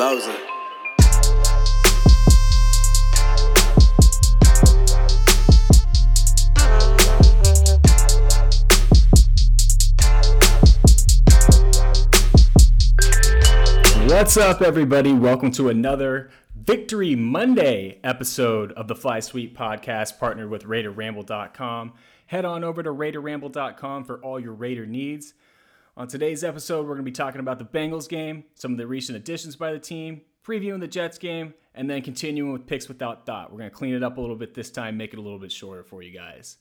Loza. What's up, everybody? Welcome to another Victory Monday episode of the Fly Sweet podcast, partnered with RaiderRamble.com. Head on over to RaiderRamble.com for all your Raider needs. On today's episode, we're going to be talking about the Bengals game, some of the recent additions by the team, previewing the Jets game, and then continuing with picks without thought. We're going to clean it up a little bit this time, make it a little bit shorter for you guys.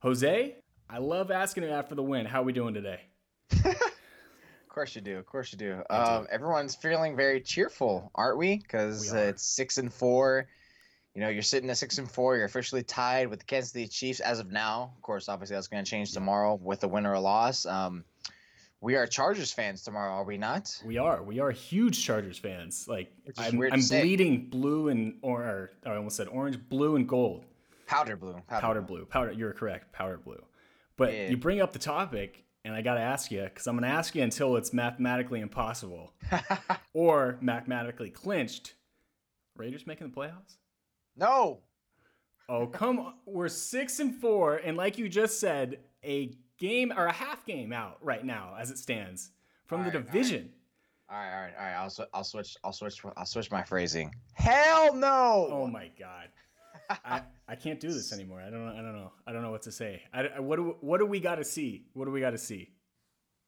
Jose, I love asking it after the win. How are we doing today? Of course you do. Of course you do. Um, everyone's feeling very cheerful, aren't we? Because uh, it's six and four. You know, you're sitting at six and four. You're officially tied with the Kansas City Chiefs as of now. Of course, obviously that's going to change tomorrow with a win or a loss. Um, we are Chargers fans tomorrow, are we not? We are. We are huge Chargers fans. Like I'm, I'm bleeding blue and or or, I almost said orange, blue and gold. Powder blue. Powder, Powder blue. Powder. You're correct. Powder blue. But Yeah. you bring up the topic, and I got to ask you because I'm going to ask you until it's mathematically impossible or mathematically clinched. Raiders making the playoffs? no. Oh come on! We're six and four, and like you just said, a game or a half game out right now as it stands from the All all right. division. All right, all right, all right. I'll, sw- I'll switch. I'll switch. I'll switch my phrasing. Hell no. Oh my god. I, I can't do this anymore. I don't know. I don't know. I don't know what to say. I, I- what do what do we got to see? What do we got to see?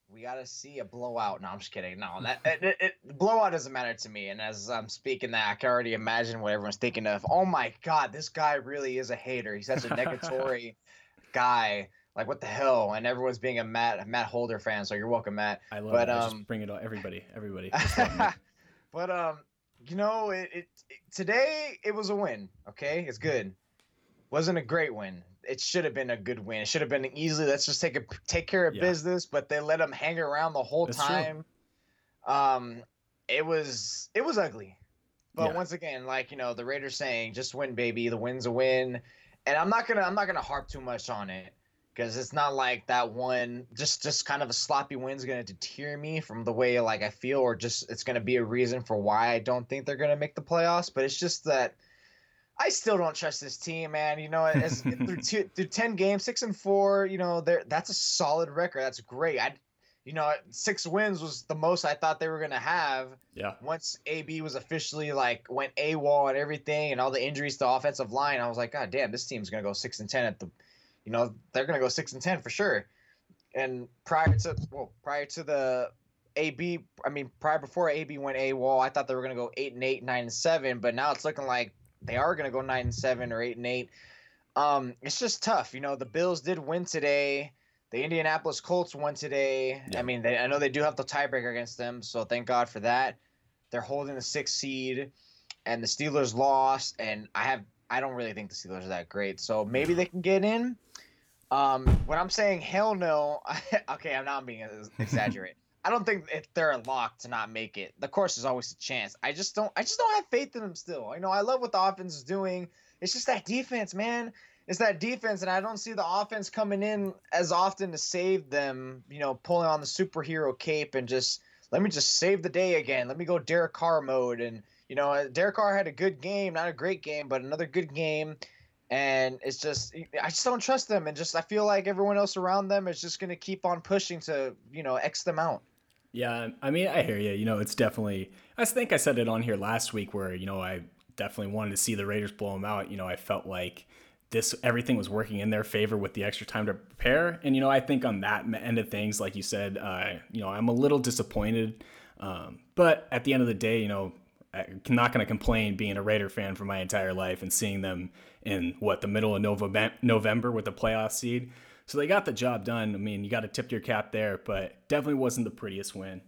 We gotta see a blowout. No, I'm just kidding. No, that it, it, it, blowout doesn't matter to me. And as I'm speaking that, I can already imagine what everyone's thinking of. Oh my god, this guy really is a hater. He's such a negatory guy. Like what the hell? And everyone's being a Matt Matt Holder fan. So you're welcome, Matt. I love But, it. Um, just bring it all. Everybody, everybody. Just love me. but um, you know, it, it, it today it was a win. Okay, it's good. Wasn't a great win. It should have been a good win. It should have been easily. Let's just take a take care of Yeah. business. But they let them hang around the whole That's true. time. Um, it was it was ugly. But Yeah. once again, like you know, the Raiders saying, "Just win, baby. The win's a win." And I'm not gonna I'm not gonna harp too much on it because it's not like that one just just kind of a sloppy win's gonna deter me from the way like I feel, or just it's gonna be a reason for why I don't think they're gonna make the playoffs. But it's just that I still don't trust this team, man. You know, as through two, through ten games, six and four, you know, there that's a solid record. That's great. I, you know, six wins was the most I thought they were gonna have Yeah. once AB was officially like went AWOL and everything, and all the injuries to offensive line, I was like, God damn, this team's gonna go six and ten at the, you know, they're gonna go six and ten for sure. And prior to well, prior to the AB, I mean, prior before AB went a wall, I thought they were gonna go eight and eight, nine and seven, but now it's looking like they are gonna go nine and seven or eight and eight. Um, it's just tough, you know. The Bills did win today. The Indianapolis Colts won today. Yeah. I mean, they, I know they do have the tiebreaker against them, so thank God for that. They're holding the sixth seed, and the Steelers lost. And I have, I don't really think the Steelers are that great, so maybe they can get in. Um, when I'm saying hell no, okay, I'm not being ex- exaggerate. I don't think if they're a lock to not make it. The course is always a chance. I just don't. I just don't have faith in them still. You know, I love what the offense is doing. It's just that defense, man. It's that defense, and I don't see the offense coming in as often to save them. You know, pulling on the superhero cape and just let me just save the day again. Let me go Derek Carr mode. And you know, uh, Derek Carr had a good game, not a great game, but another good game. And it's just, I just don't trust them, and just I feel like everyone else around them is just gonna keep on pushing to, you know, x them out. Yeah, I mean, I hear you. You know, it's definitely. I think I said it on here last week where you know I definitely wanted to see the Raiders blow them out. You know, I felt like this everything was working in their favor with the extra time to prepare, and you know, I think on that end of things, like you said, uh, you know, I'm a little disappointed. Um, but at the end of the day, you know, I'm not going to complain being a Raider fan for my entire life and seeing them in what the middle of November, November with the playoff seed. So they got the job done. I mean, you got to tip your cap there, but definitely wasn't the prettiest win.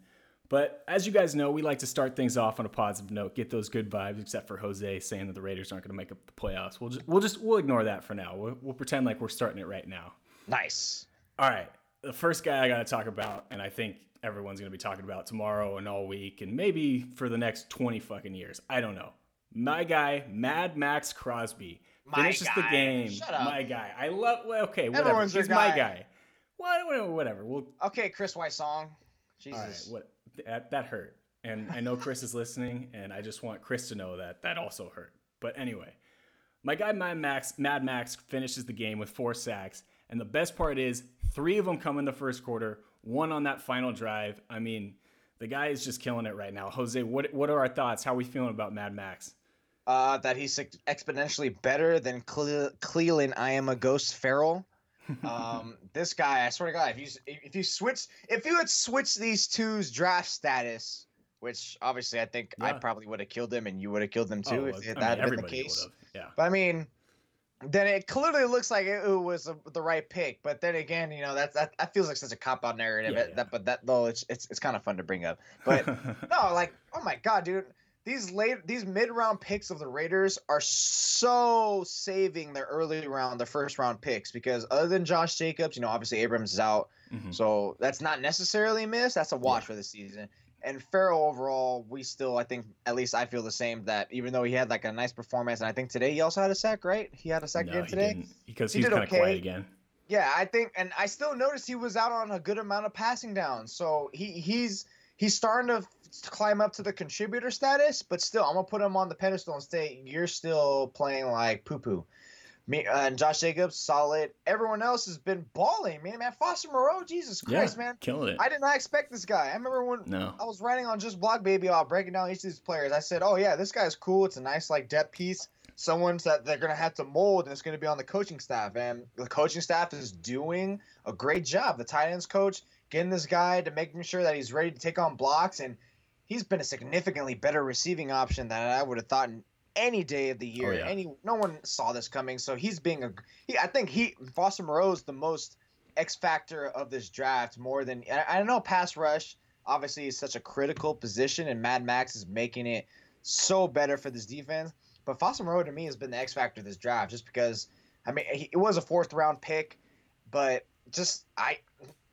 But as you guys know, we like to start things off on a positive note, get those good vibes. Except for Jose saying that the Raiders aren't going to make up the playoffs. We'll just we'll just we'll ignore that for now. We'll, we'll pretend like we're starting it right now. Nice. All right, the first guy I got to talk about, and I think everyone's going to be talking about tomorrow and all week, and maybe for the next twenty fucking years. I don't know. My guy, Mad Max Crosby, My finishes the guy. game. Shut up. My guy. I love. Well, okay, whatever. Everyone's He's my guy. guy. What? Whatever. Whatever. We'll. Okay, Chris White song. Jesus. All right. What? That, that hurt. And I know Chris is listening, and I just want Chris to know that that also hurt. But anyway, my guy Mad Max, Mad Max finishes the game with four sacks. And the best part is, three of them come in the first quarter, one on that final drive. I mean, the guy is just killing it right now. Jose, what what are our thoughts? How are we feeling about Mad Max? Uh, that he's exponentially better than Cle- Clelin. I am a ghost feral. um, this guy, I swear to God, if you if you switch, if you had switched these two's draft status, which obviously I think yeah. I probably would have killed him and you would have killed him too oh, if that had been the case. Yeah. But I mean, then it clearly looks like it, was a, the right pick. But then again, you know that's that, that feels like such a cop out narrative. Yeah, yeah. That, but that though it's it's it's kind of fun to bring up. But no, like oh my god, dude, these late these mid round picks of the Raiders are so saving their early round, their first round picks because other than Josh Jacobs, you know, obviously Abrams is out, mm-hmm. so that's not necessarily a miss. That's a watch yeah. for the season. And Ferrell overall, we still, I think, at least I feel the same. That even though he had like a nice performance, and I think today he also had a sack, right? He had a sack no, again today because he he's kind of okay. quiet again. Yeah, I think, and I still noticed he was out on a good amount of passing downs. So he he's he's starting to climb up to the contributor status, but still, I'm gonna put him on the pedestal and say you're still playing like poo poo. Me uh, and Josh Jacobs, solid. Everyone else has been balling, man. Man, Foster Moreau, Jesus Christ, yeah, man, killing it. I did not expect this guy. I remember when no. I was writing on just Blog Baby, all breaking down each of these players. I said, "Oh yeah, this guy's cool. It's a nice like depth piece. Someone that they're gonna have to mold, and it's gonna be on the coaching staff. And the coaching staff is doing a great job. The tight ends coach getting this guy to making sure that he's ready to take on blocks and." He's been a significantly better receiving option than I would have thought in any day of the oh, year. Oh, yeah. Any no one saw this coming, so he's being a. He, I think he Foster Moreau is the most X factor of this draft more than I, I know pass rush obviously is such a critical position, and Mad Max is making it so better for this defense. But Foster Moreau to me has been the X factor of this draft, just because I mean he, it was a fourth round pick, but just I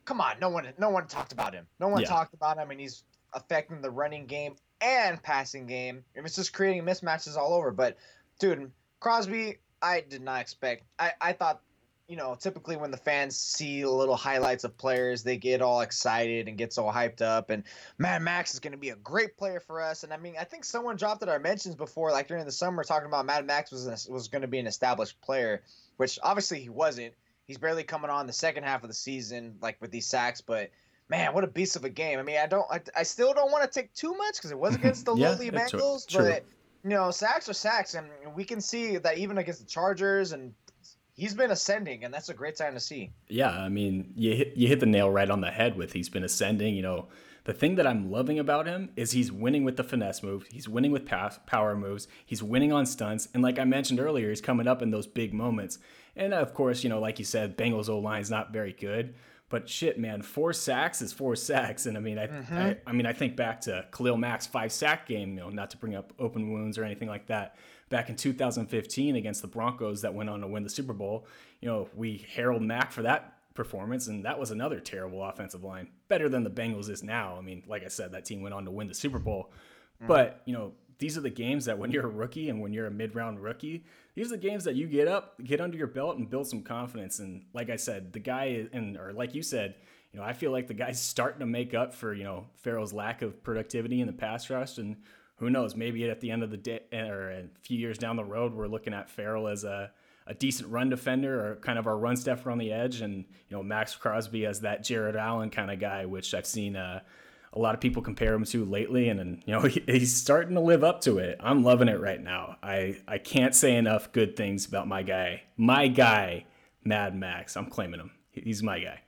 come on, no one no one talked about him. No one yeah. talked about him, and he's affecting the running game and passing game. It's just creating mismatches all over. But dude, Crosby, I did not expect. I, I thought, you know, typically when the fans see little highlights of players, they get all excited and get so hyped up. And Mad Max is going to be a great player for us. And I mean, I think someone dropped it our mentions before, like during the summer, talking about Mad Max was was going to be an established player, which obviously he wasn't. He's barely coming on the second half of the season, like with these sacks, but man, what a beast of a game. I mean, I don't, I, I still don't want to take too much because it was against the yeah, lowly Bengals, but you know, sacks are sacks, and we can see that even against the Chargers, and he's been ascending, and that's a great sign to see. Yeah, I mean, you hit, you hit the nail right on the head with he's been ascending. You know, the thing that I'm loving about him is he's winning with the finesse move, he's winning with pass, power moves, he's winning on stunts, and like I mentioned earlier, he's coming up in those big moments. And of course, you know, like you said, Bengals O line is not very good. But shit, man, four sacks is four sacks, and I mean, I, mm-hmm. I, I, mean, I think back to Khalil Mack's five sack game. You know, not to bring up open wounds or anything like that. Back in 2015 against the Broncos, that went on to win the Super Bowl. You know, we herald Mack for that performance, and that was another terrible offensive line. Better than the Bengals is now. I mean, like I said, that team went on to win the Super Bowl. Mm-hmm. But you know, these are the games that when you're a rookie and when you're a mid-round rookie, these are the games that you get up, get under your belt, and build some confidence. And like I said, the guy, and or like you said, you know, I feel like the guy's starting to make up for you know Ferrell's lack of productivity in the pass rush, and who knows, maybe at the end of the day or a few years down the road, we're looking at Farrell as a a decent run defender or kind of our run stepper on the edge, and you know Maxx Crosby as that Jared Allen kind of guy, which I've seen. Uh, a lot of people compare him to lately, and, and you know he, he's starting to live up to it. I'm loving it right now. I I can't say enough good things about my guy, my guy, Mad Max. I'm claiming him. He's my guy.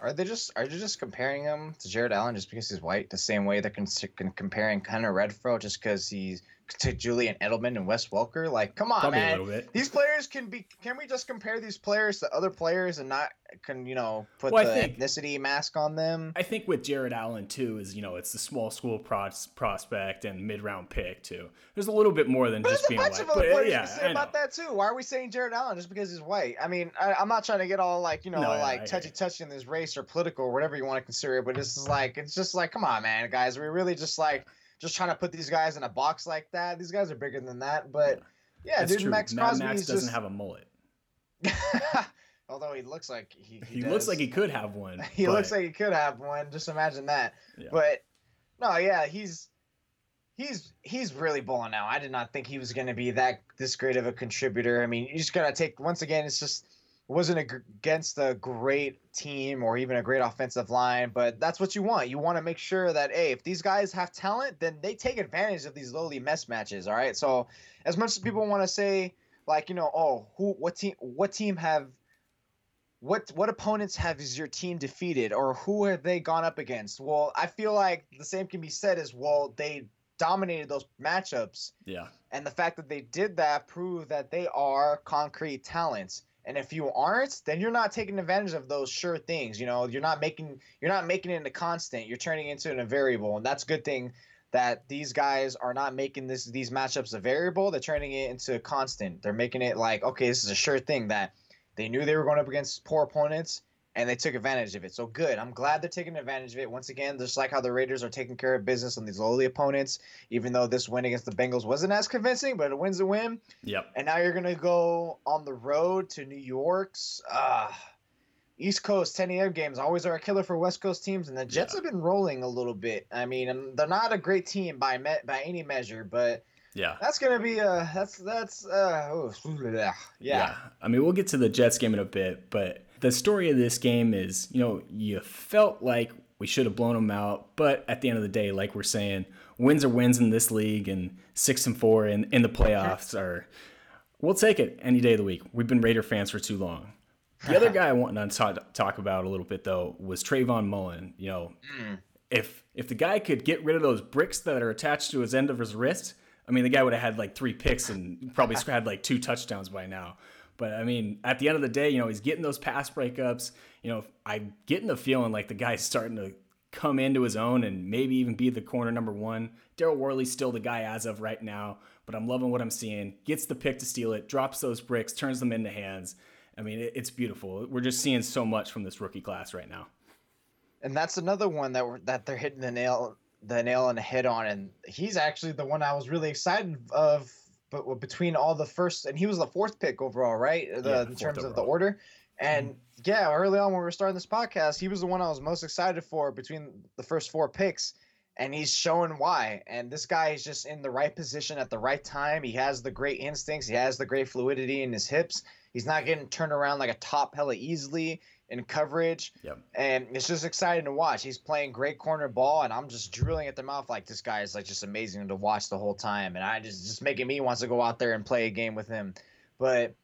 Are they just are they just comparing him to Jared Allen just because he's white? The same way they're comparing Hunter Renfrow just because he's to Julian Edelman and Wes Welker. Like, come on, Probably man. These players can be. Can we just compare these players to other players and not can you know put well, the think, ethnicity mask on them? I think with Jared Allen too is you know it's the small school pros, prospect and mid round pick too. There's a little bit more than but just being white. There's a bunch of other players yeah, say about that too. Why are we saying Jared Allen just because he's white? I mean, I, am not trying to get all like you know no, like touchy touchy in this race or political or whatever you want to consider it, but it's like it's just like come on, man, guys. We're really just like just trying to put these guys in a box like that. These guys are bigger than that. But yeah, That's dude, true. Maxx Crosby Max doesn't just... have a mullet. Although he looks like he he, he looks like he could have one. he but... looks like he could have one. Just imagine that. Yeah. But no, yeah, he's he's he's really balling now. I did not think he was going to be that this great of a contributor. I mean, you just gotta take once again. It's just wasn't against a great team or even a great offensive line, but that's what you want. You want to make sure that hey, if these guys have talent, then they take advantage of these lowly mess matches. All right. So as much as people want to say like you know, oh, who, what team, what team have what what opponents have is your team defeated or who have they gone up against? Well, I feel like the same can be said as well. They dominated those matchups. Yeah. And the fact that they did that proved that they are concrete talents. And if you aren't, then you're not taking advantage of those sure things. You know, you're not making you're not making it into constant. You're turning it into a variable, and that's a good thing that these guys are not making this these matchups a variable. They're turning it into a constant. They're making it like okay, this is a sure thing that they knew they were going up against poor opponents and they took advantage of it. So good. I'm glad they're taking advantage of it. Once again, just like how the Raiders are taking care of business on these lowly opponents, even though this win against the Bengals wasn't as convincing, but a win's a win. Yep. And now you're gonna go on the road to New York's uh, East Coast 10 a.m. games. Always are a killer for West Coast teams, and the Jets yeah. have been rolling a little bit. I mean, they're not a great team by me- by any measure, but yeah, that's gonna be a that's that's uh, oh, yeah. yeah. I mean, we'll get to the Jets game in a bit, but the story of this game is, you know, you felt like we should have blown them out, but at the end of the day, like we're saying, wins are wins in this league, and six and four in, in the playoffs are. We'll take it any day of the week. We've been Raider fans for too long. The other guy I wanted to talk, talk about a little bit though was Trayvon Mullen. You know, mm. if if the guy could get rid of those bricks that are attached to his end of his wrist, I mean, the guy would have had like three picks and probably had like two touchdowns by now. But I mean, at the end of the day, you know, he's getting those pass breakups. You know, I'm getting the feeling like the guy's starting to come into his own and maybe even be the corner number one. Daryl Worley's still the guy as of right now, but I'm loving what I'm seeing. Gets the pick to steal it, drops those bricks, turns them into hands. I mean, it's beautiful. We're just seeing so much from this rookie class right now. And that's another one that we're, that they're hitting the nail the nail on the head on, and he's actually the one I was really excited of but between all the first and he was the fourth pick overall, right? The, yeah, in terms overall. of the order. And mm-hmm. yeah, early on when we were starting this podcast, he was the one I was most excited for between the first four picks. And he's showing why. And this guy is just in the right position at the right time. He has the great instincts. He has the great fluidity in his hips. He's not getting turned around like a top hella easily in coverage. Yep. And it's just exciting to watch. He's playing great corner ball, and I'm just drilling at the mouth like this guy is like just amazing to watch the whole time. And I just just making me wants to go out there and play a game with him. But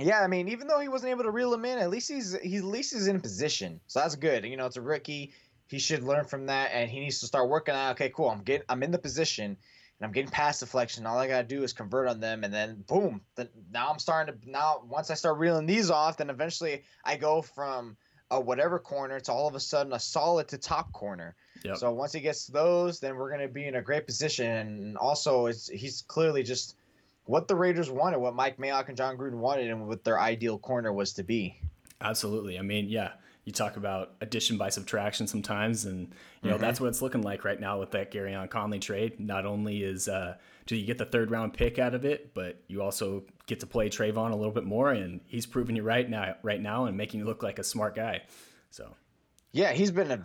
yeah, I mean, even though he wasn't able to reel him in, at least he's he at least he's in position. So that's good. You know, it's a rookie. He should learn from that, and he needs to start working out. Okay, cool. I'm getting I'm in the position and I'm getting pass deflection. All I gotta do is convert on them, and then boom. Then now I'm starting to now once I start reeling these off, then eventually I go from a whatever corner to all of a sudden a solid to top corner. Yep. So once he gets those, then we're gonna be in a great position. And also, it's he's clearly just what the Raiders wanted, what Mike Mayock and Jon Gruden wanted, and what their ideal corner was to be. Absolutely. I mean, yeah, you talk about addition by subtraction sometimes, and you know mm-hmm. that's what it's looking like right now with that Gareon Conley trade. Not only is uh, do you get the third round pick out of it, but you also get to play Trayvon a little bit more, and he's proving you right now, right now, and making you look like a smart guy. So, yeah, he's been a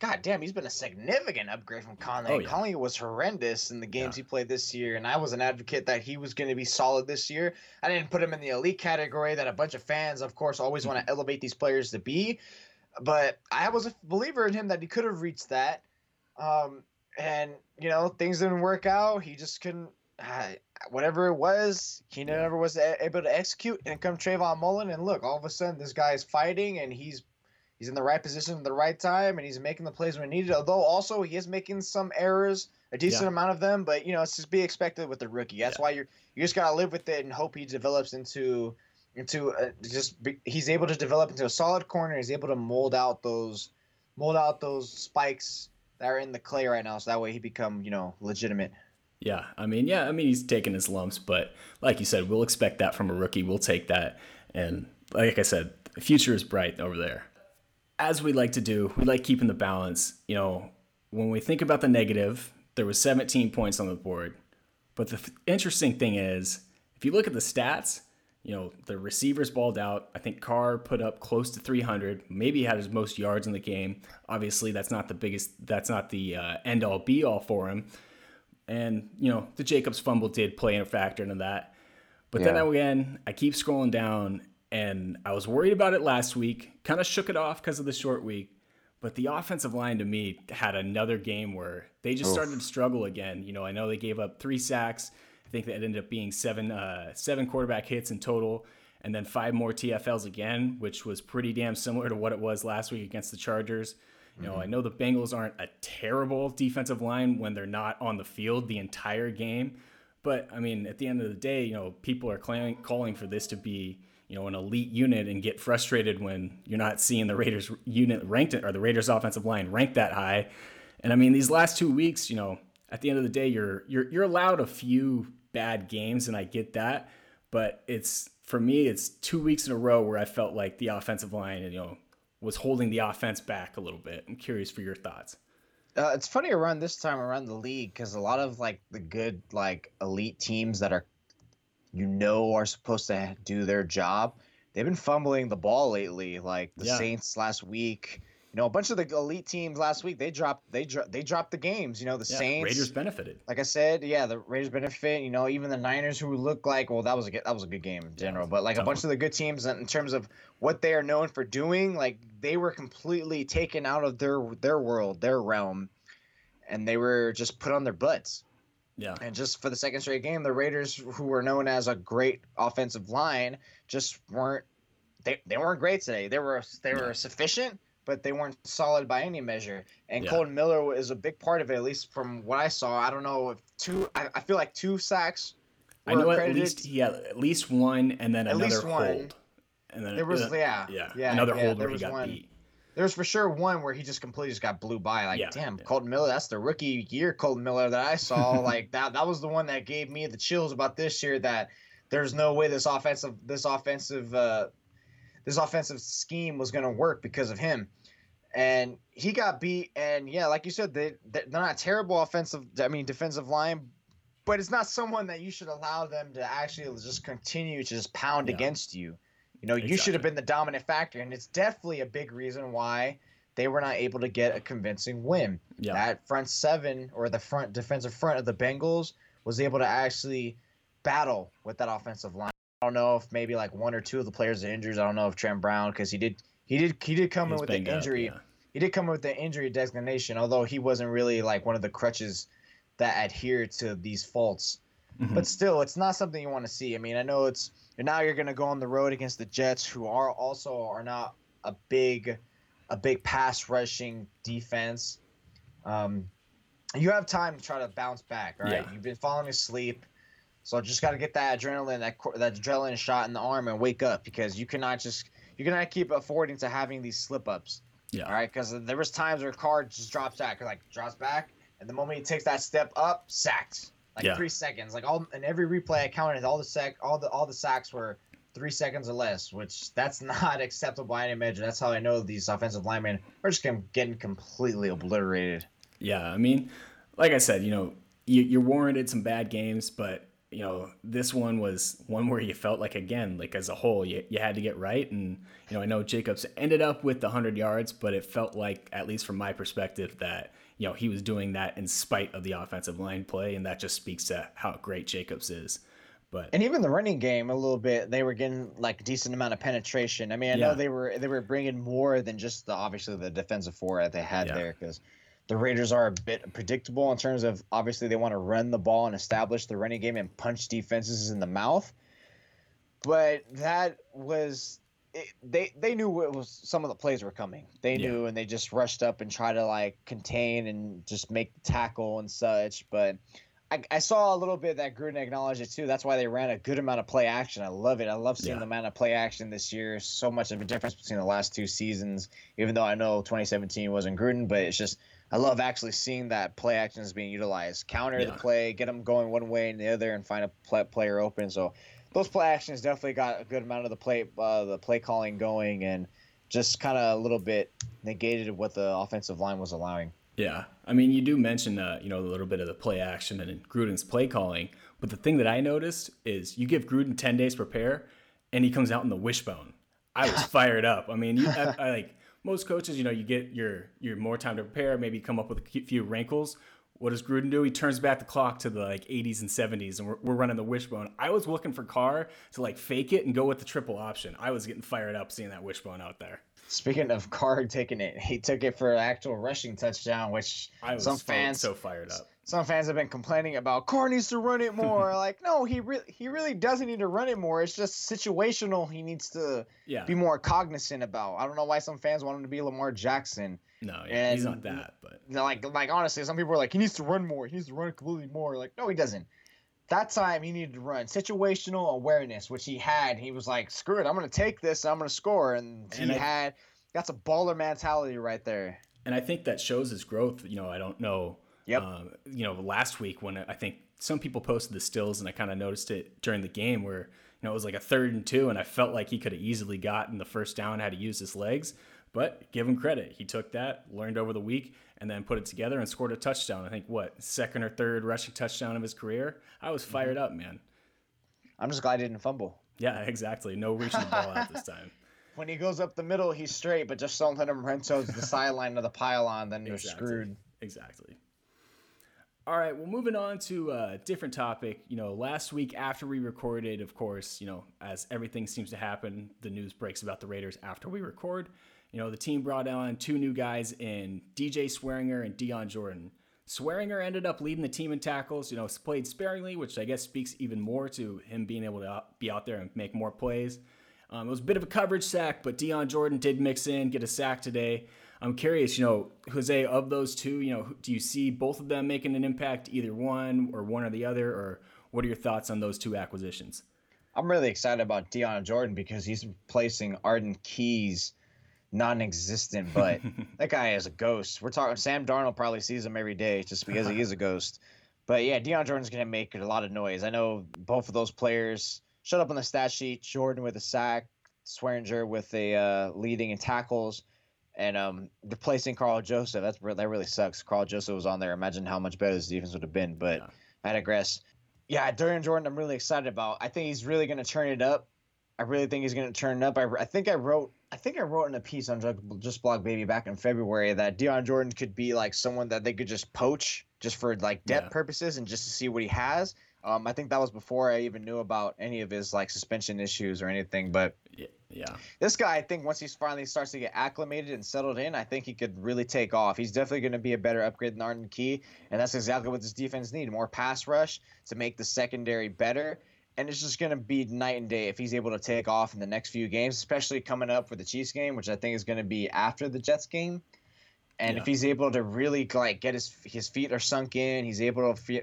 god damn, he's been a significant upgrade from Conley. Oh, yeah. Conley was horrendous in the games yeah. he played this year, and I was an advocate that he was going to be solid this year. I didn't put him in the elite category that a bunch of fans, of course, always want to elevate these players to be. But I was a believer in him that he could have reached that. Um, and, you know, things didn't work out. He just couldn't. Uh, whatever it was, he never was able to execute. And come Trayvon Mullen, and look, all of a sudden, this guy is fighting, and he's he's in the right position at the right time and he's making the plays when needed. Although also he is making some errors, a decent yeah. amount of them, but you know it's just be expected with the rookie. That's yeah. why you're you just gotta live with it and hope he develops into into a, just be, he's able to develop into a solid corner. He's able to mold out those mold out those spikes that are in the clay right now, so that way he become you know legitimate. Yeah, I mean, yeah, I mean he's taking his lumps, but like you said, we'll expect that from a rookie. We'll take that, and like I said, the future is bright over there as we like to do, we like keeping the balance. You know, when we think about the negative, there was 17 points on the board. But the th- interesting thing is, if you look at the stats, you know, the receivers balled out. I think Carr put up close to 300. Maybe had his most yards in the game. Obviously, that's not the biggest, that's not the uh, end all be all for him. And, you know, the Jacobs fumble did play a factor into that. But Yeah. then again, I keep scrolling down and I was worried about it last week, kind of shook it off because of the short week. But the offensive line to me had another game where they just started to struggle again. You know, I know they gave up three sacks. I think that ended up being seven uh, seven quarterback hits in total, and then five more TFLs again, which was pretty damn similar to what it was last week against the Chargers. You know, I know the Bengals aren't a terrible defensive line when they're not on the field the entire game, but I mean, at the end of the day, you know, people are calling calling for this to be you know an elite unit and get frustrated when you're not seeing the Raiders unit ranked or the Raiders offensive line ranked that high. And I mean, these last two weeks, you know, at the end of the day, you're you're you're allowed a few bad games, and I get that, but it's for me, it's two weeks in a row where I felt like the offensive line, you know, was holding the offense back a little bit. I'm curious for your thoughts. Uh, it's funny around this time around the league because a lot of like the good like elite teams that are you know are supposed to do their job they've been fumbling the ball lately like the Yeah. saints last week you know a bunch of the elite teams last week they dropped they dro- they dropped the games you know the Yeah, saints Raiders benefited. like I said, yeah, the Raiders benefit. You know, even the Niners, who look like well, that was a good, that was a good game in general. But like a bunch of the good teams, in terms of what they are known for doing, like they were completely taken out of their their world, their realm, and they were just put on their butts. Yeah. And just for the second straight game, the Raiders, who were known as a great offensive line, just weren't they, they weren't great today. They were they were Yeah. sufficient, but they weren't solid by any measure. And Yeah. Kolton Miller is a big part of it, at least from what I saw. I don't know if two. I, I feel like two sacks. I know at least had at least one and then At another least one. hold. And then There was uh, yeah yeah, yeah another yeah, hold there where he got one. beat. There was for sure one where he just completely just got blew by. Like, Yeah, damn, yeah. Kolton Miller, that's the rookie year Kolton Miller that I saw. like that that was the one that gave me the chills about this year that there's no way this offensive this offensive uh this offensive scheme was gonna work because of him. And he got beat and yeah, like you said, they they're not terrible offensive I mean defensive line, but it's not someone that you should allow them to actually just continue to just pound Yeah. against you. You know, you should have been the dominant factor, and it's definitely a big reason why they were not able to get a convincing win. Yeah. That front seven or the front defensive front of the Bengals was able to actually battle with that offensive line. I don't know if maybe like one or two of the players are injured. I don't know if Trent Brown because he did he did he did come He in with an banged up, injury. yeah. He did come in with the injury designation, although he wasn't really like one of the crutches that adhere to these faults Mhm. but still, it's not something you want to see. I mean, I know it's and now you're gonna go on the road against the Jets, who are also are not a big, a big pass rushing defense. Um, you have time to try to bounce back. All right, Yeah. you've been falling asleep, so just got to get that adrenaline, that that adrenaline shot in the arm, and wake up because you cannot just you cannot keep affording to having these slip ups. Yeah. All right, because there was times where Carr just drops back, like drops back, and the moment he takes that step up, sacked. Like Yeah. three seconds. Like all in every replay I counted, all the sec, all the all the sacks were three seconds or less, which that's not acceptable by any measure. That's how I know these offensive linemen are just getting completely obliterated. Yeah, I mean, like I said, you know, you, you're warranted some bad games, but you know, this one was one where you felt like again, like as a whole, you, you had to get right. And you know, I know Jacobs ended up with the hundred yards, but it felt like, at least from my perspective, that you know he was doing that in spite of the offensive line play, and that just speaks to how great Jacobs is. But And even the running game, a little bit, they were getting like a decent amount of penetration. I mean, I know they were they were bringing more than just the obviously the defensive four that they had Yeah. there because the Raiders are a bit predictable in terms of obviously they want to run the ball and establish the running game and punch defenses in the mouth. But that was it, they they knew what was some of the plays were coming. They Yeah. knew and they just rushed up and tried to like contain and just make the tackle and such. But I, I saw a little bit that Gruden acknowledged it too. That's why they ran a good amount of play action. I love it. I love seeing Yeah. the amount of play action this year. So much of a difference between the last two seasons. Even though I know 2017 wasn't Gruden, but it's just I love actually seeing that play action is being utilized. Counter the play, get them going one way and the other, and find a play, player open. So those play actions definitely got a good amount of the play uh, the play calling going, and just kind of a little bit negated what the offensive line was allowing. Yeah, I mean, you do mention, uh, you know, a little bit of the play action and Gruden's play calling, but the thing that I noticed is you give Gruden ten days to prepare, and he comes out in the wishbone. I was fired up. I mean, you, I, I like most coaches, you know, you get your your more time to prepare, maybe come up with a few wrinkles. What does Gruden do? He turns back the clock to the like 80s and 70s, and we're, we're running the wishbone. I was looking for Carr to like fake it and go with the triple option. I was getting fired up seeing that wishbone out there. Speaking of Carr taking it, he took it for an actual rushing touchdown, which I was some fans so fired up. Some fans have been complaining about Carr needs to run it more. like, no, he really he really doesn't need to run it more. It's just situational. He needs to Yeah. be more cognizant about. I don't know why some fans want him to be Lamar Jackson. No, yeah, he's not that, but Like like honestly, some people are like he needs to run more. He needs to run completely more. Like no, he doesn't. That time he needed to run situational awareness, which he had. He was like, "Screw it, I'm gonna take this. I'm gonna score," and, And he I- had. That's a baller mentality right there. and I think that shows his growth. You know, I don't know. Yep. Um, you know, last week when I think some people posted the stills, and I kind of noticed it during the game where you know it was like a third and two, and I felt like he could have easily gotten the first down had to use his legs. But give him credit, he took that, learned over the week, and then put it together and scored a touchdown. I think what second or third rushing touchdown of his career. I was fired up, man. I'm just glad he didn't fumble. Yeah, exactly. No reaching the ball out this time. When he goes up the middle, he's straight, but just don't let him run towards the sideline of the pylon, then you're Exactly. screwed. Exactly. All right, well, moving on to a different topic. You know, last week after we recorded, of course, you know, as everything seems to happen, the news breaks about the Raiders after we record. You know, the team brought on two new guys in DJ Swearinger and Dion Jordan. Swearinger ended up leading the team in tackles, you know, played sparingly, which I guess speaks even more to him being able to be out there and make more plays. Um, it was a bit of a coverage sack, but Dion Jordan did mix in, get a sack today. I'm curious, you know, Jose, of those two, you know, do you see both of them making an impact, either one or one or the other, or what are your thoughts on those two acquisitions? I'm really excited about Dion Jordan because he's replacing Arden Keys, non-existent, but that guy is a ghost. We're talking Sam Darnold probably sees him every day just because he is a ghost. But yeah, Dion Jordan's gonna make a lot of noise. I know both of those players shut up on the stat sheet. Jordan with a sack, Swearinger with a uh, leading in tackles, and um, replacing Karl Joseph. That's that really sucks. Karl Joseph was on there. Imagine how much better his defense would have been. But Yeah. I digress. Yeah, Darian Jordan, I'm really excited about. I think he's really going to turn it up. I really think he's going to turn it up. I, I think I wrote I think I wrote in a piece on Just- Just Blog Baby back in February that Dion Jordan could be like someone that they could just poach just for like depth Yeah. purposes and just to see what he has. Um, I think that was before I even knew about any of his like suspension issues or anything. But Yeah, yeah, this guy, I think once he finally starts to get acclimated and settled in, I think he could really take off. He's definitely going to be a better upgrade than Arden Key, and that's exactly what this defense needs: more pass rush to make the secondary better. And it's just going to be night and day if he's able to take off in the next few games, especially coming up for the Chiefs game, which I think is going to be after the Jets game. And if he's able to really like get his his feet are sunk in, he's able to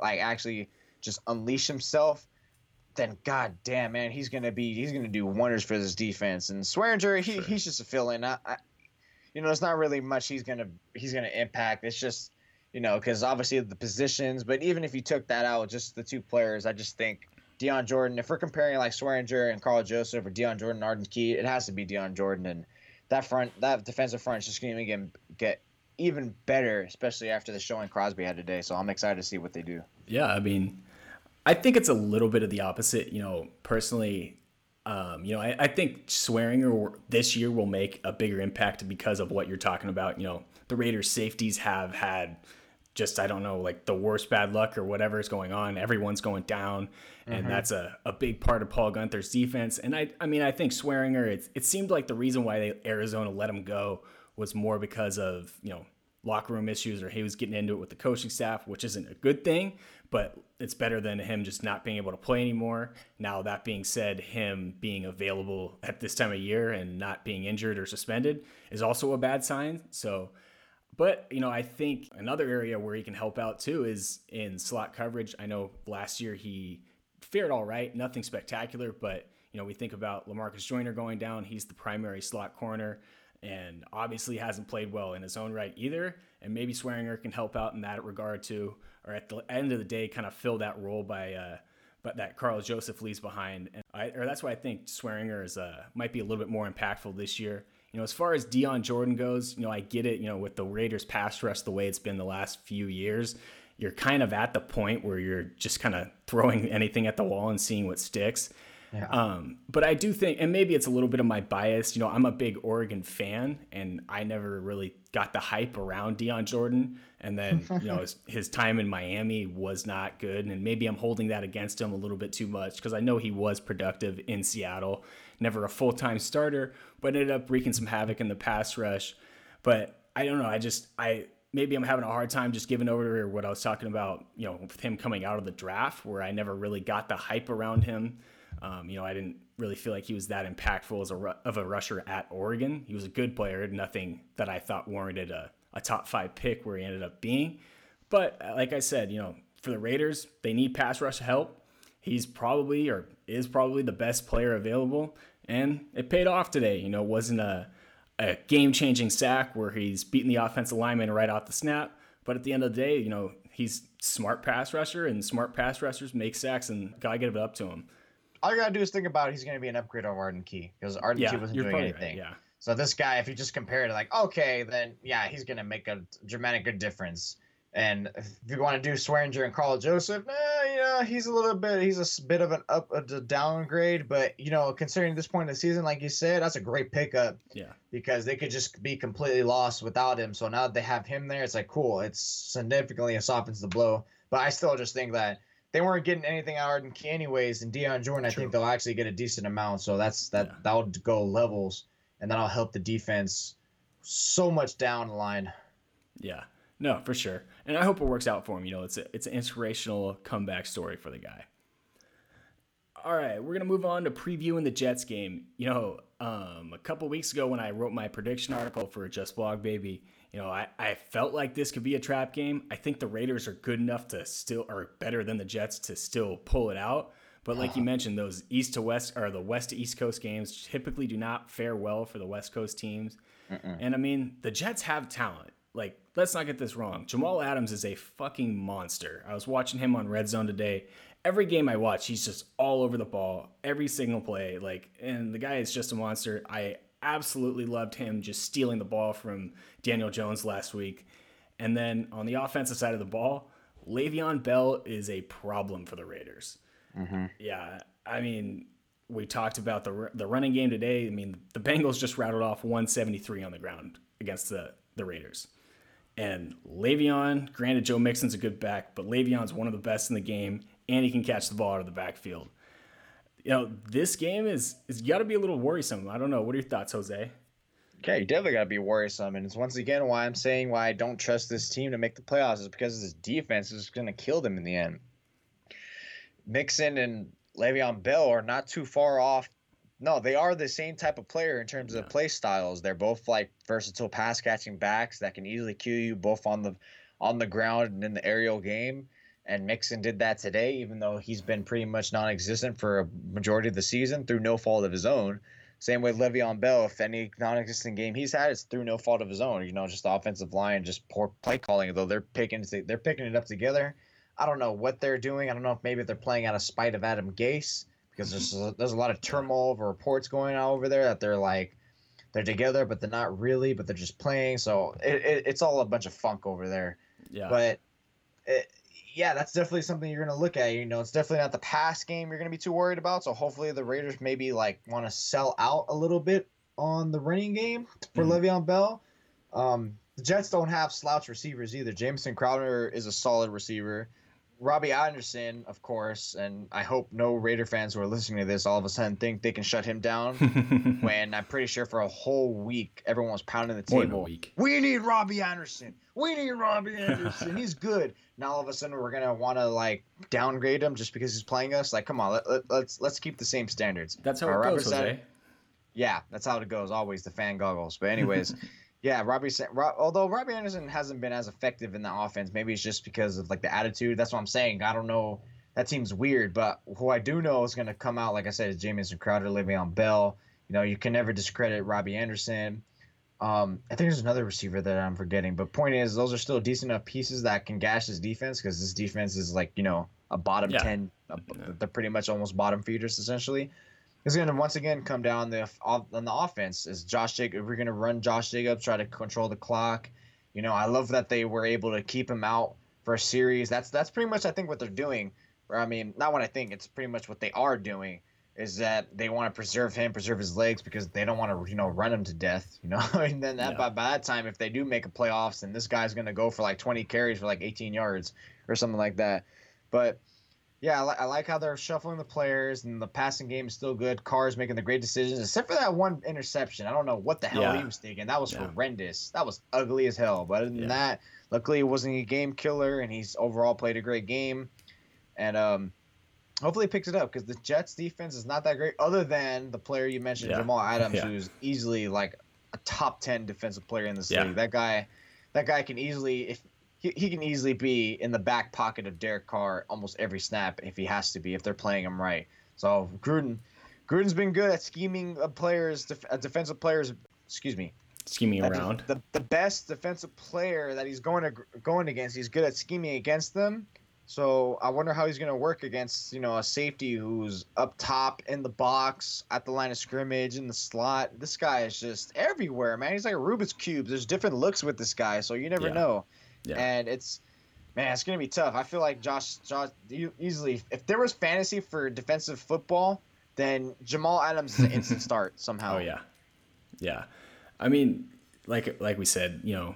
like actually just unleash himself then god damn man he's gonna be he's gonna do wonders for this defense. And Swearinger he, Sure. he's just a fill-in. I, I, you know it's not really much he's gonna he's gonna impact. It's just you know because obviously the positions but even if you took that out just the two players I just think Dion Jordan if we're comparing like Swearinger and Karl Joseph or Dion Jordan and Arden Key it has to be Dion Jordan. And that front that defensive front is just gonna get, get even better especially after the showing Crosby had today. So I'm excited to see what they do. Yeah. I mean, I think it's a little bit of the opposite. You know, personally, um, you know, I, I think Swearinger this year will make a bigger impact because of what you're talking about. You know, the Raiders' safeties have had just I don't know, like the worst bad luck or whatever is going on. Everyone's going down, and that's a, a big part of Paul Guenther's defense. And I I mean I think Swearinger, it, it seemed like the reason why they, Arizona let him go was more because of you know locker room issues or he was getting into it with the coaching staff, which isn't a good thing, but it's better than him just not being able to play anymore. Now, that being said, him being available at this time of year and not being injured or suspended is also a bad sign. So, but, you know, I think another area where he can help out too is in slot coverage. I know last year he fared all right, nothing spectacular, but, you know, we think about Lamarcus Joyner going down. He's the primary slot corner and obviously hasn't played well in his own right either. And maybe Swearinger can help out in that regard too, or at the end of the day, kind of fill that role by, uh, but that Karl Joseph leaves behind. And I, or that's why I think Swearinger is uh, might be a little bit more impactful this year. You know, as far as Dion Jordan goes, you know, I get it. You know, with the Raiders pass rush the way it's been the last few years, you're kind of at the point where you're just kind of throwing anything at the wall and seeing what sticks. Yeah. Um, but I do think, and maybe it's a little bit of my bias. You know, I'm a big Oregon fan, and I never really got the hype around Dion Jordan. And then, you know, his, his time in Miami was not good, and maybe I'm holding that against him a little bit too much because I know he was productive in Seattle, never a full time starter, but ended up wreaking some havoc in the pass rush. But I don't know. I just I maybe I'm having a hard time just giving over to what I was talking about, you know, with him coming out of the draft, where I never really got the hype around him. Um, you know, I didn't really feel like he was that impactful as a of a rusher at Oregon. He was a good player, nothing that I thought warranted a, a top five pick where he ended up being. But uh, like I said, you know, for the Raiders, they need pass rush help. He's probably or is probably the best player available, and it paid off today. You know, it wasn't a a game changing sack where he's beating the offensive lineman right off the snap. But at the end of the day, you know, he's smart pass rusher and smart pass rushers make sacks and gotta give it up to him all you gotta do is think about it, he's gonna be an upgrade over Arden Key because Arden yeah, Key wasn't doing anything. Right, yeah. So this guy, if you just compare it, like okay, then yeah, he's gonna make a dramatic good difference. And if you want to do Swearinger and Karl Joseph, eh, yeah, he's a little bit, he's a bit of an up, a downgrade. But you know, considering this point in the season, like you said, that's a great pickup. Yeah. Because they could just be completely lost without him. So now that they have him there, it's like cool. It's significantly a softens the blow. But I still just think that they weren't getting anything out of Key anyways, and Dion Jordan, I think they'll actually get a decent amount. So that's that yeah. that'll go levels, and that'll help the defense so much down the line. Yeah, no, for sure, and I hope it works out for him. You know, it's a, it's an inspirational comeback story for the guy. All right, we're gonna move on to previewing the Jets game. You know, um, a couple weeks ago when I wrote my prediction article for Just Blog Baby, you know, I, I felt like this could be a trap game. I think the Raiders are good enough to still, or better than the Jets to still pull it out. But like uh-huh. you mentioned, those east to west or the west to east coast games typically do not fare well for the west coast teams. And I mean, the Jets have talent. Like, let's not get this wrong. Jamal Adams is a fucking monster. I was watching him on Red Zone today. Every game I watch, he's just all over the ball, every single play. Like, and the guy is just a monster. I absolutely loved him just stealing the ball from Daniel Jones last week. And then on the offensive side of the ball, Le'Veon Bell is a problem for the Raiders. Mm-hmm. Yeah, I mean, we talked about the the running game today. I mean, the Bengals just rattled off 173 on the ground against the the Raiders. And Le'Veon, granted, Joe Mixon's a good back, but Le'Veon's one of the best in the game, and he can catch the ball out of the backfield you know, this game is is got to be a little worrisome. I don't know. What are your thoughts, Jose? Okay, you definitely got to be worrisome, and it's once again why I'm saying why I don't trust this team to make the playoffs is because this defense is going to kill them in the end. Mixon and Le'Veon Bell are not too far off. No, they are the same type of player in terms yeah. of play styles. They're both like versatile pass catching backs that can easily kill you both on the on the ground and in the aerial game and Mixon did that today, even though he's been pretty much non-existent for a majority of the season through no fault of his own. Same with Le'Veon Bell. If any non-existent game he's had, it's through no fault of his own. You know, just the offensive line, just poor play calling. Though they're picking, they're picking it up together. I don't know what they're doing. I don't know if maybe they're playing out of spite of Adam Gase because there's a, there's a lot of turmoil of reports going on over there that they're like they're together, but they're not really, but they're just playing. So it, it, it's all a bunch of funk over there. Yeah. But it, yeah, that's definitely something you're going to look at. You know, it's definitely not the pass game you're going to be too worried about. So hopefully the Raiders maybe like want to sell out a little bit on the running game for mm-hmm. Le'Veon Bell. Um, the Jets don't have slouch receivers either. Jamison Crowder is a solid receiver. Robbie Anderson, of course, and I hope no Raider fans who are listening to this all of a sudden think they can shut him down. when I'm pretty sure for a whole week everyone was pounding the table. We need Robbie Anderson. We need Robbie Anderson. He's good. Now all of a sudden we're gonna want to like downgrade him just because he's playing us. Like, come on, let, let, let's let's keep the same standards. That's how it goes, Jose. Yeah, that's how it goes. Always the fan goggles. But anyways. Yeah, Robbie. Although Robbie Anderson hasn't been as effective in the offense, maybe it's just because of like the attitude. That's what I'm saying. I don't know. That seems weird, but who I do know is going to come out, like I said, is Jamison Crowder, Le'Veon Bell. You know, you can never discredit Robbie Anderson. Um, I think there's another receiver that I'm forgetting, but point is, those are still decent enough pieces that can gash this defense because this defense is like you know a bottom yeah. ten. A, they're pretty much almost bottom feeders essentially it's going to once again come down the on the offense. Is Josh Jacobs? We're going to run Josh Jacobs, try to control the clock. You know, I love that they were able to keep him out for a series. That's that's pretty much I think what they're doing. Or I mean, not what I think. It's pretty much what they are doing. is that they want to preserve him, preserve his legs because they don't want to, you know, run him to death, you know. and then that, Yeah. by, by that time, if they do make a playoffs, then this guy's gonna go for like 20 carries for like 18 yards or something like that. But yeah, I, li- I like how they're shuffling the players and the passing game is still good. Carr's making the great decisions, except for that one interception. I don't know what the hell Yeah. he was thinking. That was Yeah. horrendous. That was ugly as hell. But other than Yeah. that, luckily it wasn't a game killer, and he's overall played a great game. And um, hopefully he picks it up because the Jets defense is not that great, other than the player you mentioned. Jamal Adams, who's easily like a top ten defensive player in this league. That guy, that guy can easily if he, he can easily be in the back pocket of Derek Carr almost every snap if he has to be if they're playing him right. So Gruden, Gruden's been good at scheming players, def, uh, defensive players. Excuse me, Scheming around. The, the best defensive player that he's going to going against, he's good at scheming against them. So I wonder how he's going to work against you know a safety who's up top in the box at the line of scrimmage in the slot. This guy is just everywhere, man. He's like a Rubik's cube. There's different looks with this guy, so you never Yeah. know. Yeah. And it's man, it's gonna be tough. I feel like Josh, Josh, you easily. If there was fantasy for defensive football, then Jamal Adams is an instant start somehow. Oh yeah, yeah. I mean, like like we said, you know,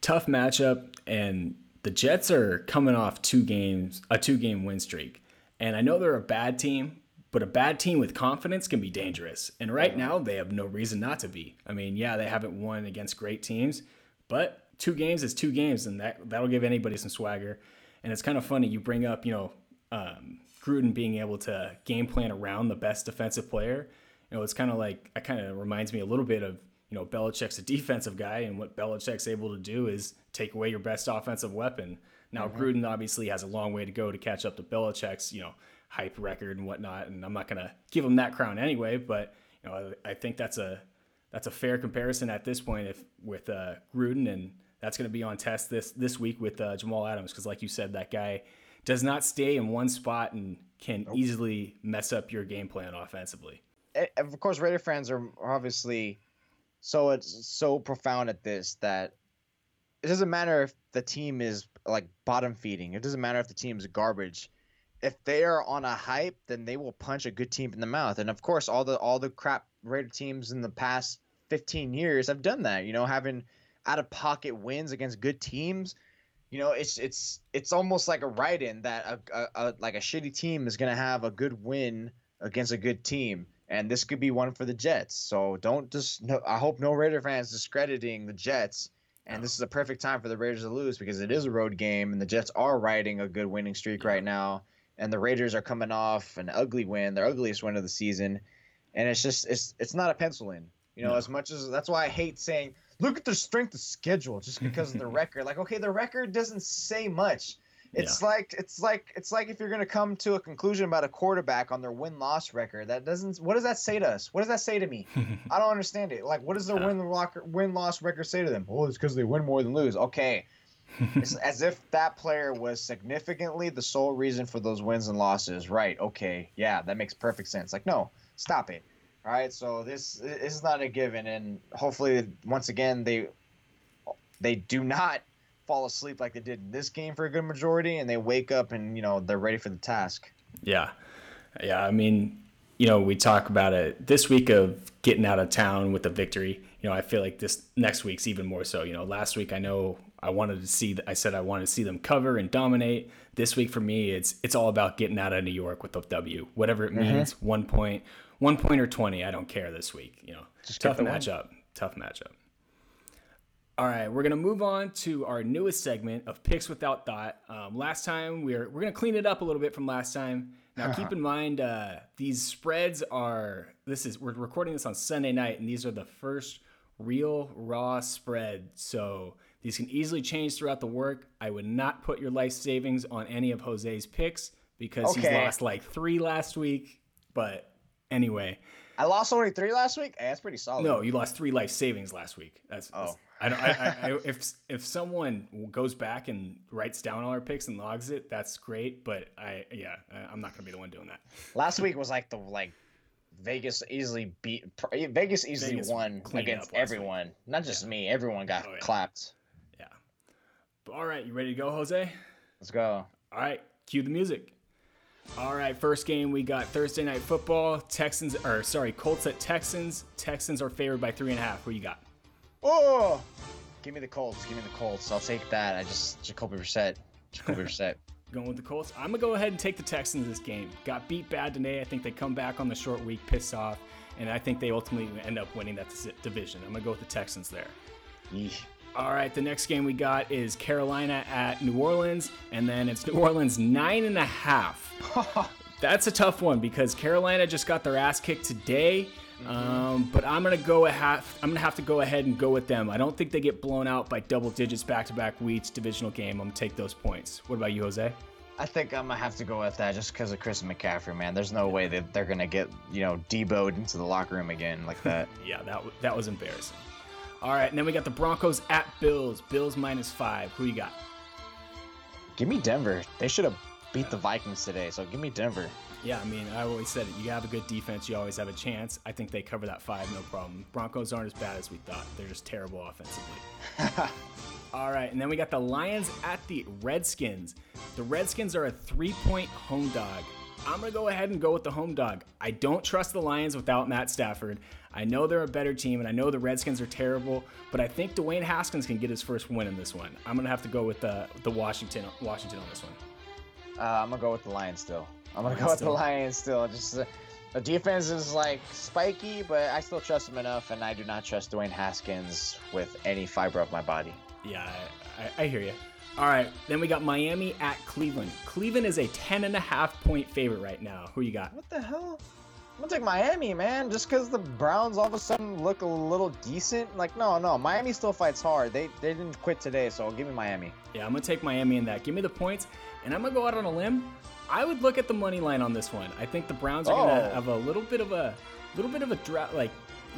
tough matchup, and the Jets are coming off two games, a two game win streak, and I know they're a bad team, but a bad team with confidence can be dangerous. And right now, they have no reason not to be. I mean, yeah, they haven't won against great teams, but two games is two games, and that that'll give anybody some swagger. And it's kind of funny you bring up, you know, um, Gruden being able to game plan around the best defensive player. You know, it's kind of like it kind of reminds me a little bit of you know Belichick's a defensive guy, and what Belichick's able to do is take away your best offensive weapon. Now Gruden obviously has a long way to go to catch up to Belichick's you know hype record and whatnot, and I'm not gonna give him that crown anyway. But you know, I, I think that's a that's a fair comparison at this point if with uh, Gruden, and that's going to be on test this this week with uh, Jamal Adams because, like you said, that guy does not stay in one spot and can easily mess up your game plan offensively. eh, of course, Raider fans are are obviously so it's so profound at this that it doesn't matter if the team is like bottom feeding. It doesn't matter if the team is garbage. If they are on a hype, then they will punch a good team in the mouth. And of course, all the all the crap Raider teams in the past 15 years have done that. You know, having out of pocket wins against good teams. You know, it's it's it's almost like a write-in that a, a, a like a shitty team is gonna have a good win against a good team, and this could be one for the Jets. So don't just. No, I hope no Raider fans discrediting the Jets. And this is a perfect time for the Raiders to lose because it is a road game, and the Jets are riding a good winning streak right now, and the Raiders are coming off an ugly win, their ugliest win of the season, and it's just it's it's not a pencil in. You know, No. as much as that's why I hate saying look at their strength of schedule just because of the record. Like, okay, the record doesn't say much. It's like it's like it's like if you're gonna come to a conclusion about a quarterback on their win loss record. That doesn't. What does that say to us? What does that say to me? I don't understand it. Like, what does their Yeah. win win loss record say to them? Oh, it's because they win more than lose. Okay, it's as if that player was significantly the sole reason for those wins and losses. Right? Okay, yeah, that makes perfect sense. Like, no, stop it. All right, so this, this is not a given, and hopefully, once again, they they do not fall asleep like they did in this game for a good majority, and they wake up and you know they're ready for the task. Yeah. Yeah. I mean, you know, we talk about it this week of getting out of town with a victory. You know, I feel like this next week's even more so. You know, last week I know I wanted to see, I said I wanted to see them cover and dominate. This week for me, it's it's all about getting out of New York with a W, whatever it mm-hmm. means. One point, one point or twenty, I don't care this week. You know, Just tough matchup. Tough matchup. All right, we're gonna move on to our newest segment of picks without thought. Um, last time we're we're gonna clean it up a little bit from last time. Now keep in mind uh, these spreads are this is we're recording this on Sunday night, and these are the first real raw spread. So these can easily change throughout the work. I would not put your life savings on any of Jose's picks because he's lost like three last week. But anyway, I lost only three last week. Hey, that's pretty solid. no, you lost three life savings last week. That's, that's- Oh. I don't. I, I, I, if if someone goes back and writes down all our picks and logs it, that's great. But I, yeah, I- I'm not gonna be the one doing that. Last week was like the like Vegas easily beat eh, Vegas easily Vegas won against everyone. Not just me. Everyone got Oh, yeah. clapped. Yeah. But all right, you ready to go, Jose? Let's go. All right, cue the music. All right, first game we got Thursday night football. Texans, or sorry, Colts at Texans. Texans are favored by three and a half. Who you got? Oh, give me the Colts. Give me the Colts. I'll take that. I just Jacoby Brissett. Jacoby Brissett. Going with the Colts. I'm gonna go ahead and take the Texans this game. Got beat bad today. I think they come back on the short week, pissed off, and I think they ultimately end up winning that division. I'm gonna go with the Texans there. Yeesh. All right, the next game we got is Carolina at New Orleans, and then it's New Orleans nine and a half. That's a tough one because Carolina just got their ass kicked today. Um, but I'm gonna go have I'm gonna have to go ahead and go with them. I don't think they get blown out by double digits back-to-back weeks divisional game. I'm gonna take those points. What about you, Jose? I think I'm gonna have to go with that just because of Chris McCaffrey, man. There's no way that they're gonna get you know deboed into the locker room again like that. yeah, that that was embarrassing. All right, and then we got the Broncos at Bills. Bills minus five. Who you got? Give me Denver. They should have beat the Vikings today, so give me Denver. Yeah, I mean, I always said it. You have a good defense, you always have a chance. I think they cover that five, no problem. Broncos aren't as bad as we thought. They're just terrible offensively. All right, and then we got the Lions at the Redskins. The Redskins are a three point home dog. I'm going to go ahead and go with the home dog. I don't trust the Lions without Matt Stafford. I know they're a better team, and I know the Redskins are terrible, but I think Dwayne Haskins can get his first win in this one. I'm going to have to go with the, the Washington Washington on this one. Uh, I'm going to go with the Lions still. I'm going to go with the Lions still. Just uh, The defense is like spiky, but I still trust them enough, and I do not trust Dwayne Haskins with any fiber of my body. Yeah, I, I, I hear you. All right, then we got Miami at Cleveland. Cleveland is a 10 and a half point favorite right now. Who you got? What the hell? I'm gonna take Miami, man. Just because the Browns all of a sudden look a little decent. Like, no, no, Miami still fights hard. They they didn't quit today, so give me Miami. Yeah, I'm gonna take Miami in that. Give me the points, and I'm gonna go out on a limb. I would look at the money line on this one. I think the Browns are oh. gonna have a little bit of a little bit of a drought, like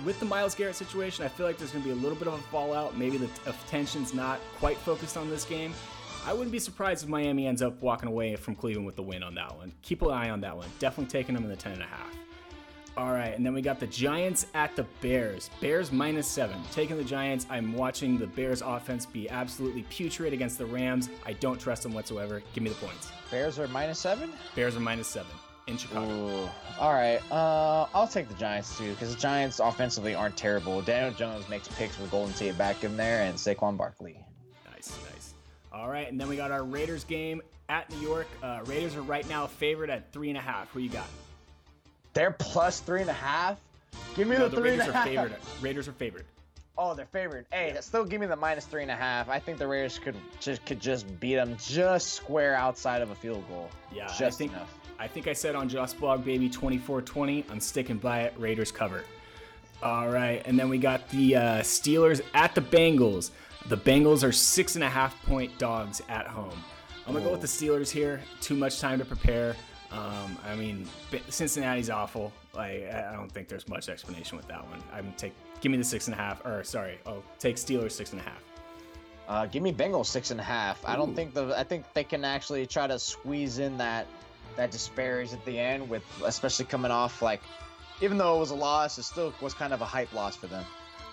with the Myles Garrett situation. I feel like there's gonna be a little bit of a fallout. Maybe the attention's not quite focused on this game. I wouldn't be surprised if Miami ends up walking away from Cleveland with the win on that one. Keep an eye on that one. Definitely taking them in the 10 and a half. All right, and then we got the Giants at the Bears. Bears minus seven. Taking the Giants. I'm watching the Bears offense be absolutely putrid against the Rams. I don't trust them whatsoever. Give me the points. Bears are minus seven? Bears are minus seven in Chicago. Ooh. All right, uh, I'll take the Giants too because the Giants offensively aren't terrible. Daniel Jones makes picks with Golden Tate back in there and Saquon Barkley. Nice, nice. All right, and then we got our Raiders game at New York. Uh, Raiders are right now favored at three and a half. Who you got? They're plus three and a half. Give me no, the, the three Raiders and a half. Are favored. Raiders are favored. Oh, they're favored. Hey, still give me the minus three and a half. I think the Raiders could just could just beat them just square outside of a field goal. Yeah, just I think enough. I think I said on Just Blog Baby 24-20. I'm sticking by it. Raiders cover. All right, and then we got the uh, Steelers at the Bengals. The Bengals are six and a half point dogs at home. I'm gonna go with the Steelers here. Too much time to prepare. Um, I mean, Cincinnati's awful. Like, I don't think there's much explanation with that one. I'm take give me the six and a half, or sorry, I'll take Steelers six and a half. Uh, give me Bengals six and a half. Ooh. I don't think the I think they can actually try to squeeze in that that disparity at the end with especially coming off like even though it was a loss, it still was kind of a hype loss for them.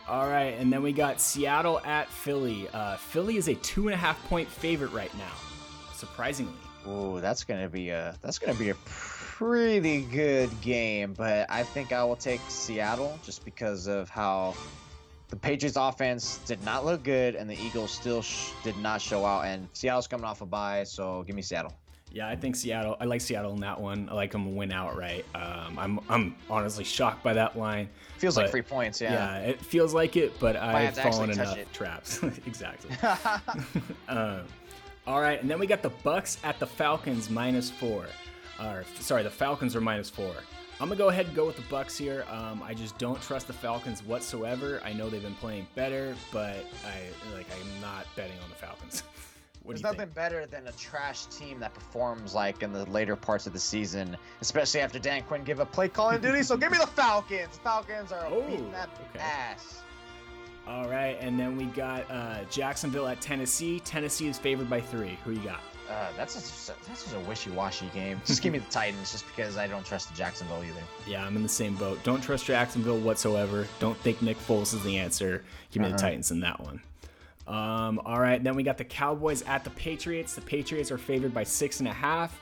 All right, and then we got Seattle at Philly. Uh, Philly is a two and a half point favorite right now, surprisingly. Ooh, that's gonna be a that's gonna be a pretty good game, but I think I will take Seattle just because of how the Patriots offense did not look good and the Eagles still sh- did not show out. And Seattle's coming off a bye, so give me Seattle. Yeah, I think Seattle. I like Seattle in that one. I like them to win outright. Um, I'm I'm honestly shocked by that line. Feels like three points. Yeah. Yeah, it feels like it, but I've fallen enough traps. exactly. um, all right, and then we got the Bucks at the Falcons minus four. Or sorry, the Falcons are minus four. I'm gonna go ahead and go with the Bucks here. Um, I just don't trust the Falcons whatsoever. I know they've been playing better, but I like I'm not betting on the Falcons. There's nothing think? better than a trash team that performs like in the later parts of the season, especially after Dan Quinn give up play calling duty. So give me the Falcons. Falcons are oh, beating that okay. ass. All right, and then we got uh, Jacksonville at Tennessee. Tennessee is favored by three. Who you got? Uh, that's a, that's just a wishy-washy game. Just give me the Titans, just because I don't trust the Jacksonville either. Yeah, I'm in the same boat. Don't trust Jacksonville whatsoever. Don't think Nick Foles is the answer. Give me uh-huh. the Titans in that one. Um, all right, then we got the Cowboys at the Patriots. The Patriots are favored by six and a half.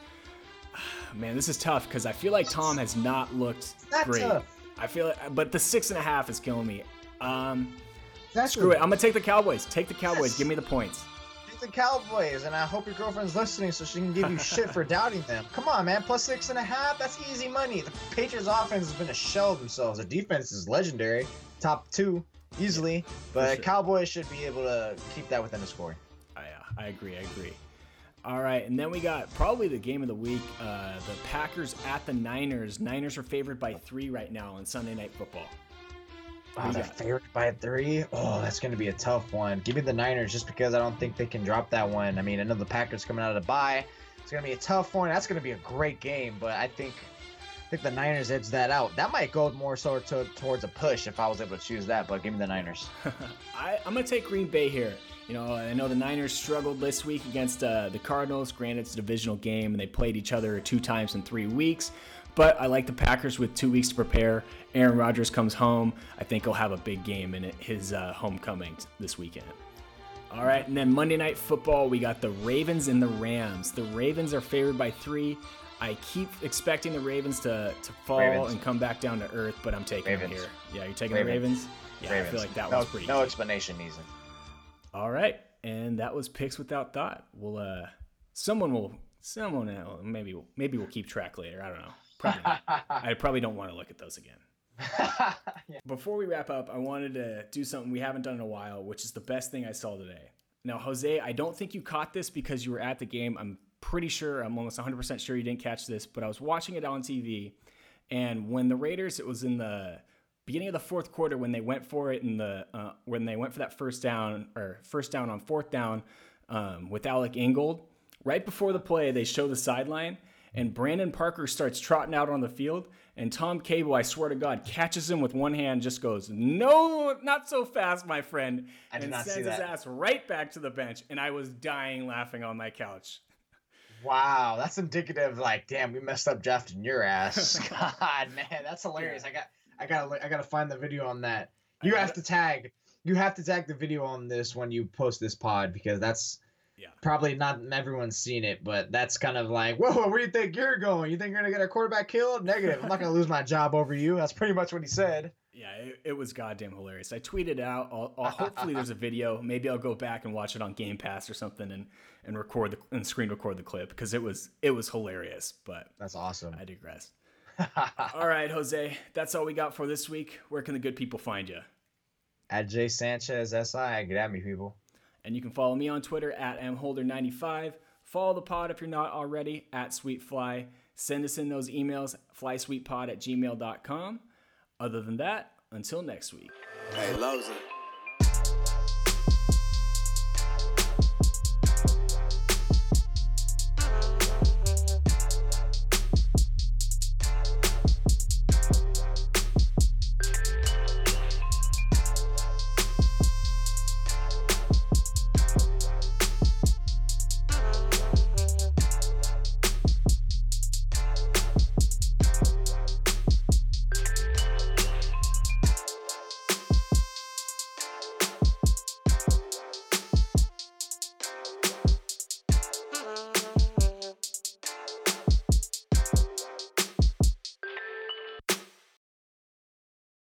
Man, this is tough because I feel like Tom has not looked not great. tough. I feel, like, but the six and a half is killing me. Um, That's screw it. I'm gonna take the Cowboys. Take the Cowboys. Yes. Give me the points. Take the Cowboys, and I hope your girlfriend's listening so she can give you shit for doubting them. Come on, man. Plus six and a half. That's easy money. The Patriots' offense has been a shell of themselves. Their defense is legendary, top two easily. But sure. Cowboys should be able to keep that within the score. I, uh, I agree. I agree. All right, and then we got probably the game of the week: uh, the Packers at the Niners. Niners are favored by three right now on Sunday Night Football. Oh, they're favored by three. Oh, that's going to be a tough one. Give me the Niners just because I don't think they can drop that one. I mean, I know the Packers coming out of the bye. It's going to be a tough one. That's going to be a great game, but I think I think the Niners edge that out. That might go more so to, towards a push if I was able to choose that, but give me the Niners. I, I'm gonna take Green Bay here. You know, I know the Niners struggled this week against uh, the Cardinals. Granted, it's a divisional game, and they played each other two times in three weeks. But I like the Packers with two weeks to prepare. Aaron Rodgers comes home. I think he'll have a big game in his uh, homecoming this weekend. All right, and then Monday Night Football, we got the Ravens and the Rams. The Ravens are favored by three. I keep expecting the Ravens to, to fall Ravens. and come back down to earth, but I'm taking them here. Yeah, you're taking Ravens. the Ravens? Yeah, I feel like that no, was pretty No easy. explanation needed. All right, and that was picks without thought. We'll uh, someone will, someone maybe maybe we'll keep track later. I don't know. Probably not. I probably don't want to look at those again. Before we wrap up, I wanted to do something we haven't done in a while, which is the best thing I saw today. Now, Jose, I don't think you caught this because you were at the game. I'm pretty sure, I'm almost 100% sure you didn't catch this, but I was watching it on TV. And when the Raiders, it was in the beginning of the fourth quarter when they went for it in the uh, when they went for that first down or first down on fourth down um, with Alec Ingold. Right before the play, they show the sideline, and Brandon Parker starts trotting out on the field, and Tom Cable, I swear to God, catches him with one hand, just goes, "No, not so fast, my friend," I and sends his ass right back to the bench. And I was dying laughing on my couch. Wow, that's indicative. Like, damn, we messed up drafting your ass. God, man, that's hilarious. I got, I gotta, I gotta find the video on that. You I have to tag, you have to tag the video on this when you post this pod because that's Yeah. probably not everyone's seen it, but that's kind of like, whoa, where do you think you're going? You think you're gonna get a quarterback killed? Negative. I'm not gonna lose my job over you. That's pretty much what he said. Yeah, it, it was goddamn hilarious. I tweeted out. I'll, I'll, hopefully, there's a video. Maybe I'll go back and watch it on Game Pass or something, and and record the and screen record the clip because it was it was hilarious. But That's awesome. I digress. all right, Jose, that's all we got for this week. Where can the good people find you? At Jay Sanchez SI, get at me, people. And you can follow me on Twitter at mholder95. Follow the pod if you're not already at sweetfly. Send us in those emails, flysweetpod at gmail.com. Other than that, until next week. Hey.